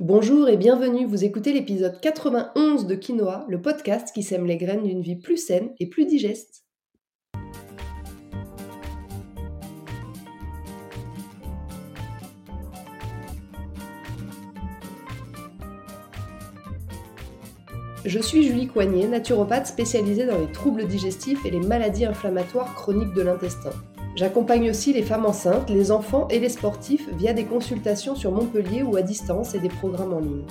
Bonjour et bienvenue, vous écoutez l'épisode 91 de Quinoa, le podcast qui sème les graines d'une vie plus saine et plus digeste. Je suis Julie Coignet, naturopathe spécialisée dans les troubles digestifs et les maladies inflammatoires chroniques de l'intestin. J'accompagne aussi les femmes enceintes, les enfants et les sportifs via des consultations sur Montpellier ou à distance et des programmes en ligne.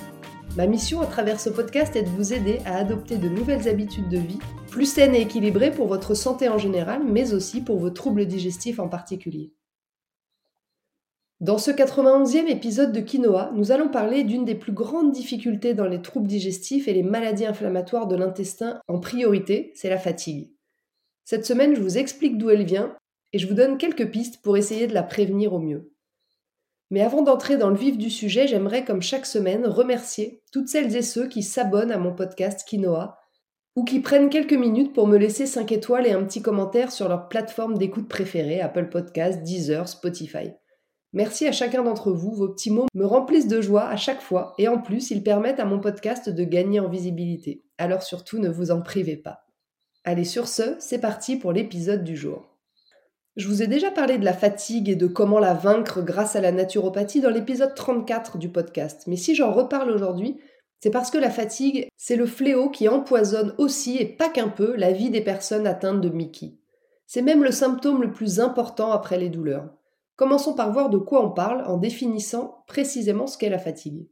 Ma mission à travers ce podcast est de vous aider à adopter de nouvelles habitudes de vie, plus saines et équilibrées pour votre santé en général, mais aussi pour vos troubles digestifs en particulier. Dans ce 91e épisode de Quinoa, nous allons parler d'une des plus grandes difficultés dans les troubles digestifs et les maladies inflammatoires de l'intestin en priorité, c'est la fatigue. Cette semaine, je vous explique d'où elle vient et je vous donne quelques pistes pour essayer de la prévenir au mieux. Mais avant d'entrer dans le vif du sujet, j'aimerais, comme chaque semaine, remercier toutes celles et ceux qui s'abonnent à mon podcast Quinoa ou qui prennent quelques minutes pour me laisser 5 étoiles et un petit commentaire sur leur plateforme d'écoute préférée, Apple Podcasts, Deezer, Spotify. Merci à chacun d'entre vous, vos petits mots me remplissent de joie à chaque fois et en plus ils permettent à mon podcast de gagner en visibilité. Alors surtout ne vous en privez pas. Allez sur ce, c'est parti pour l'épisode du jour. Je vous ai déjà parlé de la fatigue et de comment la vaincre grâce à la naturopathie dans l'épisode 34 du podcast. Mais si j'en reparle aujourd'hui, c'est parce que la fatigue, c'est le fléau qui empoisonne aussi, et pas qu'un peu, la vie des personnes atteintes de Mickey. C'est même le symptôme le plus important après les douleurs. Commençons par voir de quoi on parle en définissant précisément ce qu'est la fatigue.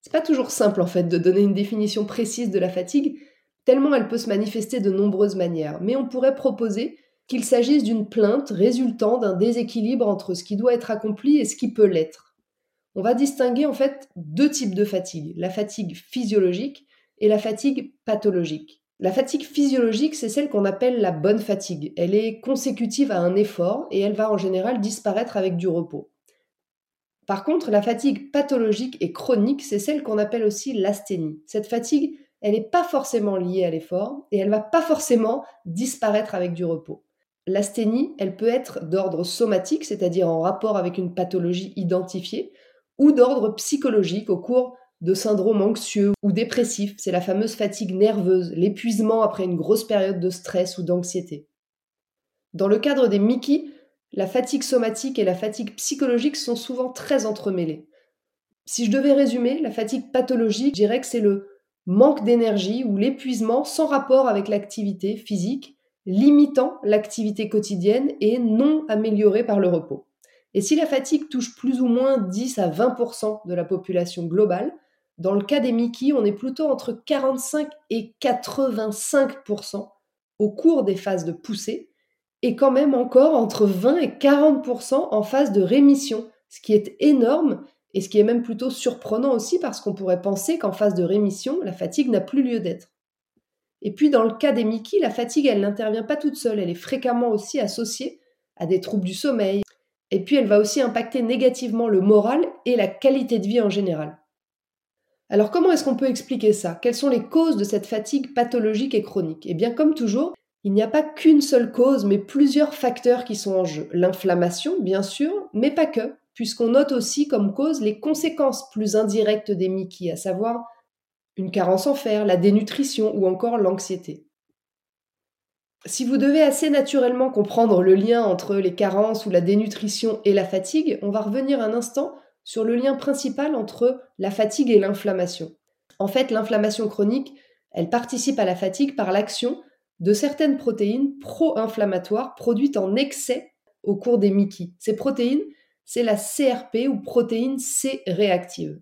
C'est pas toujours simple en fait de donner une définition précise de la fatigue, tellement elle peut se manifester de nombreuses manières, mais on pourrait proposer qu'il s'agisse d'une plainte résultant d'un déséquilibre entre ce qui doit être accompli et ce qui peut l'être. On va distinguer en fait deux types de fatigue, la fatigue physiologique et la fatigue pathologique. La fatigue physiologique, c'est celle qu'on appelle la bonne fatigue. Elle est consécutive à un effort et elle va en général disparaître avec du repos. Par contre, la fatigue pathologique et chronique, c'est celle qu'on appelle aussi l'asthénie. Cette fatigue, elle n'est pas forcément liée à l'effort et elle va pas forcément disparaître avec du repos. L'asthénie, elle peut être d'ordre somatique, c'est-à-dire en rapport avec une pathologie identifiée, ou d'ordre psychologique au cours de syndromes anxieux ou dépressifs. C'est la fameuse fatigue nerveuse, l'épuisement après une grosse période de stress ou d'anxiété. Dans le cadre des Mickey, la fatigue somatique et la fatigue psychologique sont souvent très entremêlées. Si je devais résumer, la fatigue pathologique, je dirais que c'est le manque d'énergie ou l'épuisement sans rapport avec l'activité physique limitant l'activité quotidienne et non améliorée par le repos. Et si la fatigue touche plus ou moins 10 à 20% de la population globale, dans le cas des Mickey, on est plutôt entre 45 et 85% au cours des phases de poussée, et quand même encore entre 20 et 40% en phase de rémission, ce qui est énorme et ce qui est même plutôt surprenant aussi parce qu'on pourrait penser qu'en phase de rémission, la fatigue n'a plus lieu d'être. Et puis dans le cas des Mickey, la fatigue, elle n'intervient pas toute seule, elle est fréquemment aussi associée à des troubles du sommeil. Et puis elle va aussi impacter négativement le moral et la qualité de vie en général. Alors comment est-ce qu'on peut expliquer ça? Quelles sont les causes de cette fatigue pathologique et chronique? Eh bien comme toujours, il n'y a pas qu'une seule cause, mais plusieurs facteurs qui sont en jeu. L'inflammation, bien sûr, mais pas que, puisqu'on note aussi comme cause les conséquences plus indirectes des Mickey, à savoir une carence en fer, la dénutrition ou encore l'anxiété. Si vous devez assez naturellement comprendre le lien entre les carences ou la dénutrition et la fatigue, on va revenir un instant sur le lien principal entre la fatigue et l'inflammation. En fait, l'inflammation chronique, elle participe à la fatigue par l'action de certaines protéines pro-inflammatoires produites en excès au cours des Mickey. Ces protéines, c'est la CRP ou protéine C réactive.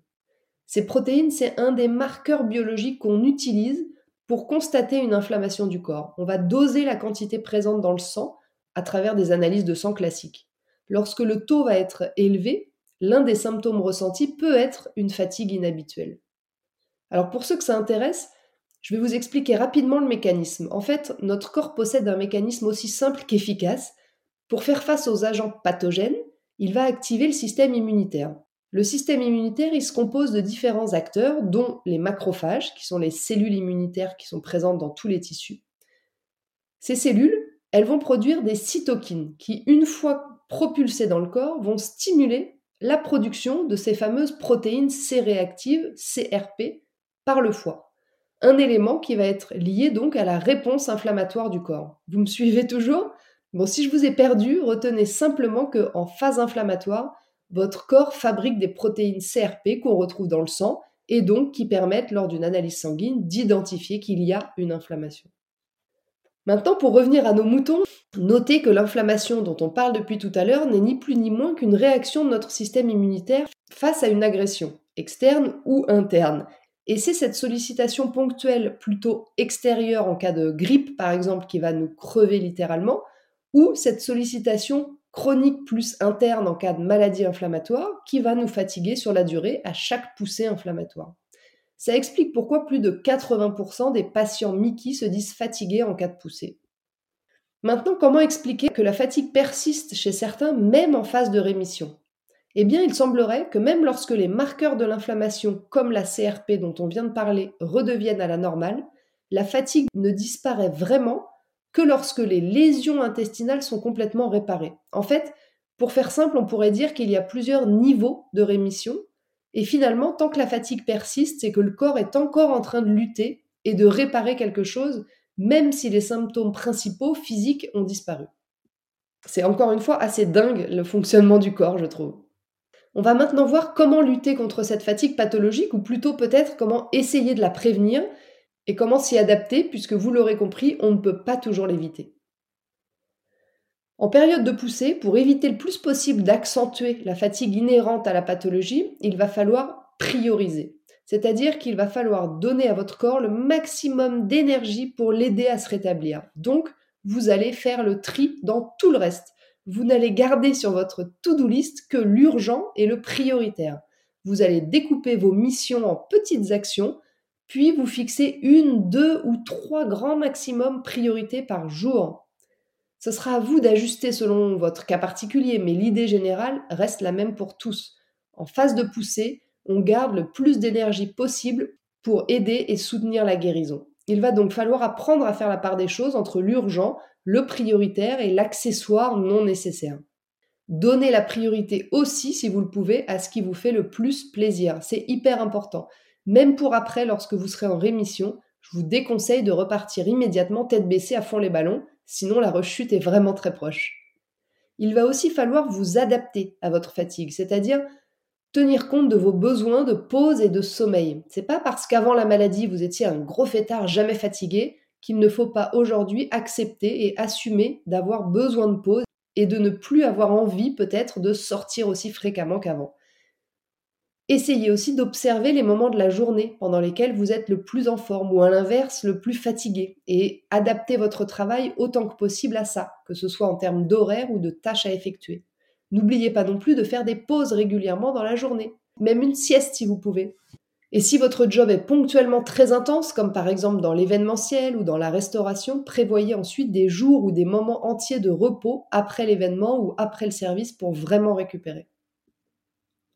Ces protéines, c'est un des marqueurs biologiques qu'on utilise pour constater une inflammation du corps. On va doser la quantité présente dans le sang à travers des analyses de sang classiques. Lorsque le taux va être élevé, l'un des symptômes ressentis peut être une fatigue inhabituelle. Alors pour ceux que ça intéresse, je vais vous expliquer rapidement le mécanisme. En fait, notre corps possède un mécanisme aussi simple qu'efficace. Pour faire face aux agents pathogènes, il va activer le système immunitaire. Le système immunitaire, il se compose de différents acteurs, dont les macrophages, qui sont les cellules immunitaires qui sont présentes dans tous les tissus. Ces cellules, elles vont produire des cytokines qui, une fois propulsées dans le corps, vont stimuler la production de ces fameuses protéines C-réactives, CRP, par le foie. Un élément qui va être lié donc à la réponse inflammatoire du corps. Vous me suivez toujours? Bon, si je vous ai perdu, retenez simplement que en phase inflammatoire, votre corps fabrique des protéines CRP qu'on retrouve dans le sang et donc qui permettent lors d'une analyse sanguine d'identifier qu'il y a une inflammation. Maintenant, pour revenir à nos moutons, notez que l'inflammation dont on parle depuis tout à l'heure n'est ni plus ni moins qu'une réaction de notre système immunitaire face à une agression, externe ou interne. Et c'est cette sollicitation ponctuelle plutôt extérieure en cas de grippe, par exemple, qui va nous crever littéralement, ou cette sollicitation chronique plus interne en cas de maladie inflammatoire qui va nous fatiguer sur la durée à chaque poussée inflammatoire. Ça explique pourquoi plus de 80% des patients Mickey se disent fatigués en cas de poussée. Maintenant, comment expliquer que la fatigue persiste chez certains même en phase de rémission? Eh bien, il semblerait que même lorsque les marqueurs de l'inflammation, comme la CRP dont on vient de parler, redeviennent à la normale, la fatigue ne disparaît vraiment que lorsque les lésions intestinales sont complètement réparées. En fait, pour faire simple, on pourrait dire qu'il y a plusieurs niveaux de rémission et finalement, tant que la fatigue persiste, c'est que le corps est encore en train de lutter et de réparer quelque chose, même si les symptômes principaux physiques ont disparu. C'est encore une fois assez dingue le fonctionnement du corps, je trouve. On va maintenant voir comment lutter contre cette fatigue pathologique, ou plutôt peut-être comment essayer de la prévenir et comment s'y adapter, puisque vous l'aurez compris, on ne peut pas toujours l'éviter. En période de poussée, pour éviter le plus possible d'accentuer la fatigue inhérente à la pathologie, il va falloir prioriser. C'est-à-dire qu'il va falloir donner à votre corps le maximum d'énergie pour l'aider à se rétablir. Donc, vous allez faire le tri dans tout le reste. Vous n'allez garder sur votre to-do list que l'urgent et le prioritaire. Vous allez découper vos missions en petites actions, puis vous fixez une, deux ou trois grands maximum priorités par jour. Ce sera à vous d'ajuster selon votre cas particulier, mais l'idée générale reste la même pour tous. En phase de poussée, on garde le plus d'énergie possible pour aider et soutenir la guérison. Il va donc falloir apprendre à faire la part des choses entre l'urgent, le prioritaire et l'accessoire non nécessaire. Donnez la priorité aussi, si vous le pouvez, à ce qui vous fait le plus plaisir. C'est hyper important. Même pour après, lorsque vous serez en rémission, je vous déconseille de repartir immédiatement tête baissée à fond les ballons sinon la rechute est vraiment très proche. Il va aussi falloir vous adapter à votre fatigue, c'est-à-dire tenir compte de vos besoins de pause et de sommeil. C'est pas parce qu'avant la maladie vous étiez un gros fêtard jamais fatigué qu'il ne faut pas aujourd'hui accepter et assumer d'avoir besoin de pause et de ne plus avoir envie peut-être de sortir aussi fréquemment qu'avant. Essayez aussi d'observer les moments de la journée pendant lesquels vous êtes le plus en forme ou à l'inverse le plus fatigué et adaptez votre travail autant que possible à ça, que ce soit en termes d'horaire ou de tâches à effectuer. N'oubliez pas non plus de faire des pauses régulièrement dans la journée, même une sieste si vous pouvez. Et si votre job est ponctuellement très intense, comme par exemple dans l'événementiel ou dans la restauration, prévoyez ensuite des jours ou des moments entiers de repos après l'événement ou après le service pour vraiment récupérer.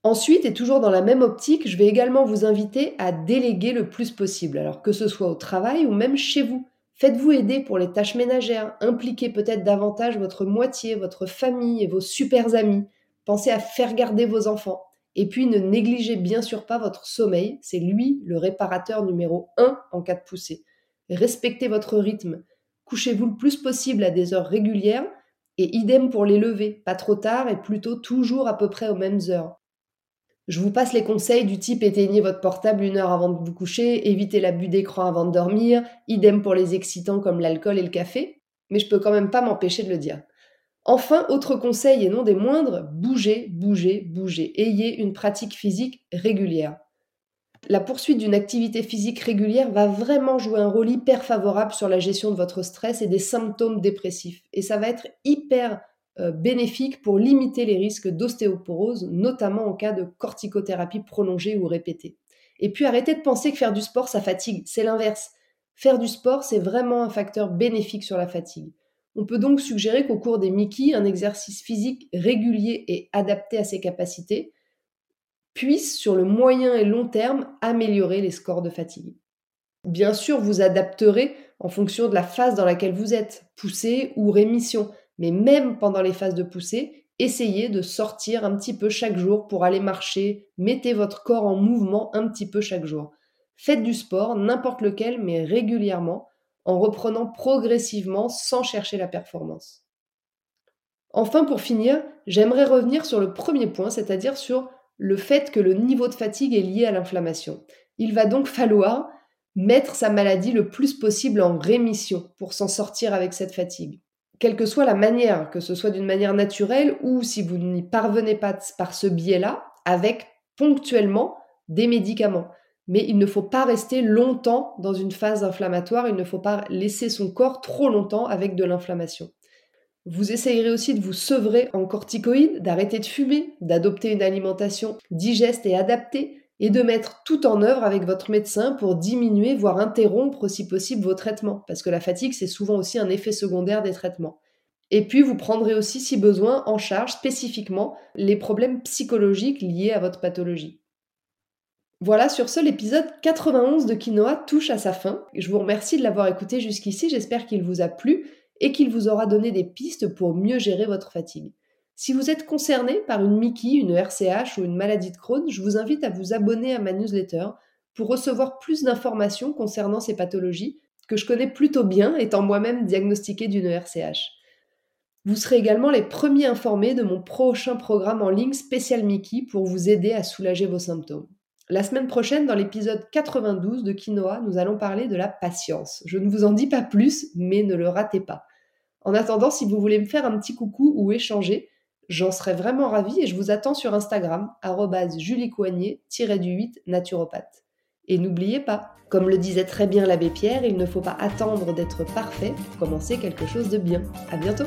Ensuite, et toujours dans la même optique, je vais également vous inviter à déléguer le plus possible, alors que ce soit au travail ou même chez vous. Faites-vous aider pour les tâches ménagères, impliquez peut-être davantage votre moitié, votre famille et vos super amis. Pensez à faire garder vos enfants. Et puis ne négligez bien sûr pas votre sommeil, c'est lui le réparateur numéro 1 en cas de poussée. Respectez votre rythme. Couchez-vous le plus possible à des heures régulières et idem pour les lever, pas trop tard et plutôt toujours à peu près aux mêmes heures. Je vous passe les conseils du type éteignez votre portable une heure avant de vous coucher, évitez l'abus d'écran avant de dormir, idem pour les excitants comme l'alcool et le café, mais je peux quand même pas m'empêcher de le dire. Enfin, autre conseil et non des moindres, bougez, bougez, bougez. Ayez une pratique physique régulière. La poursuite d'une activité physique régulière va vraiment jouer un rôle hyper favorable sur la gestion de votre stress et des symptômes dépressifs. Et ça va être hyper bénéfique pour limiter les risques d'ostéoporose, notamment en cas de corticothérapie prolongée ou répétée. Et puis arrêtez de penser que faire du sport, ça fatigue. C'est l'inverse. Faire du sport, c'est vraiment un facteur bénéfique sur la fatigue. On peut donc suggérer qu'au cours des Mickey, un exercice physique régulier et adapté à ses capacités puisse, sur le moyen et long terme, améliorer les scores de fatigue. Bien sûr, vous adapterez en fonction de la phase dans laquelle vous êtes, poussée ou rémission. Mais même pendant les phases de poussée, essayez de sortir un petit peu chaque jour pour aller marcher, mettez votre corps en mouvement un petit peu chaque jour. Faites du sport, n'importe lequel, mais régulièrement, en reprenant progressivement sans chercher la performance. Enfin, pour finir, j'aimerais revenir sur le premier point, c'est-à-dire sur le fait que le niveau de fatigue est lié à l'inflammation. Il va donc falloir mettre sa maladie le plus possible en rémission pour s'en sortir avec cette fatigue. Quelle que soit la manière, que ce soit d'une manière naturelle ou si vous n'y parvenez pas par ce biais-là, avec ponctuellement des médicaments. Mais il ne faut pas rester longtemps dans une phase inflammatoire, il ne faut pas laisser son corps trop longtemps avec de l'inflammation. Vous essayerez aussi de vous sevrer en corticoïdes, d'arrêter de fumer, d'adopter une alimentation digeste et adaptée, et de mettre tout en œuvre avec votre médecin pour diminuer, voire interrompre si possible vos traitements, parce que la fatigue, c'est souvent aussi un effet secondaire des traitements. Et puis, vous prendrez aussi, si besoin, en charge spécifiquement les problèmes psychologiques liés à votre pathologie. Voilà, sur ce, l'épisode 91 de Quinoa touche à sa fin. Je vous remercie de l'avoir écouté jusqu'ici, j'espère qu'il vous a plu et qu'il vous aura donné des pistes pour mieux gérer votre fatigue. Si vous êtes concerné par une Mickey, une RCH ou une maladie de Crohn, je vous invite à vous abonner à ma newsletter pour recevoir plus d'informations concernant ces pathologies que je connais plutôt bien étant moi-même diagnostiqué d'une RCH. Vous serez également les premiers informés de mon prochain programme en ligne spécial Mickey pour vous aider à soulager vos symptômes. La semaine prochaine, dans l'épisode 92 de Quinoa, nous allons parler de la patience. Je ne vous en dis pas plus, mais ne le ratez pas. En attendant, si vous voulez me faire un petit coucou ou échanger, j'en serais vraiment ravie et je vous attends sur Instagram, juliecoignet-du-8 naturopathe. Et n'oubliez pas, comme le disait très bien l'abbé Pierre, il ne faut pas attendre d'être parfait pour commencer quelque chose de bien. À bientôt!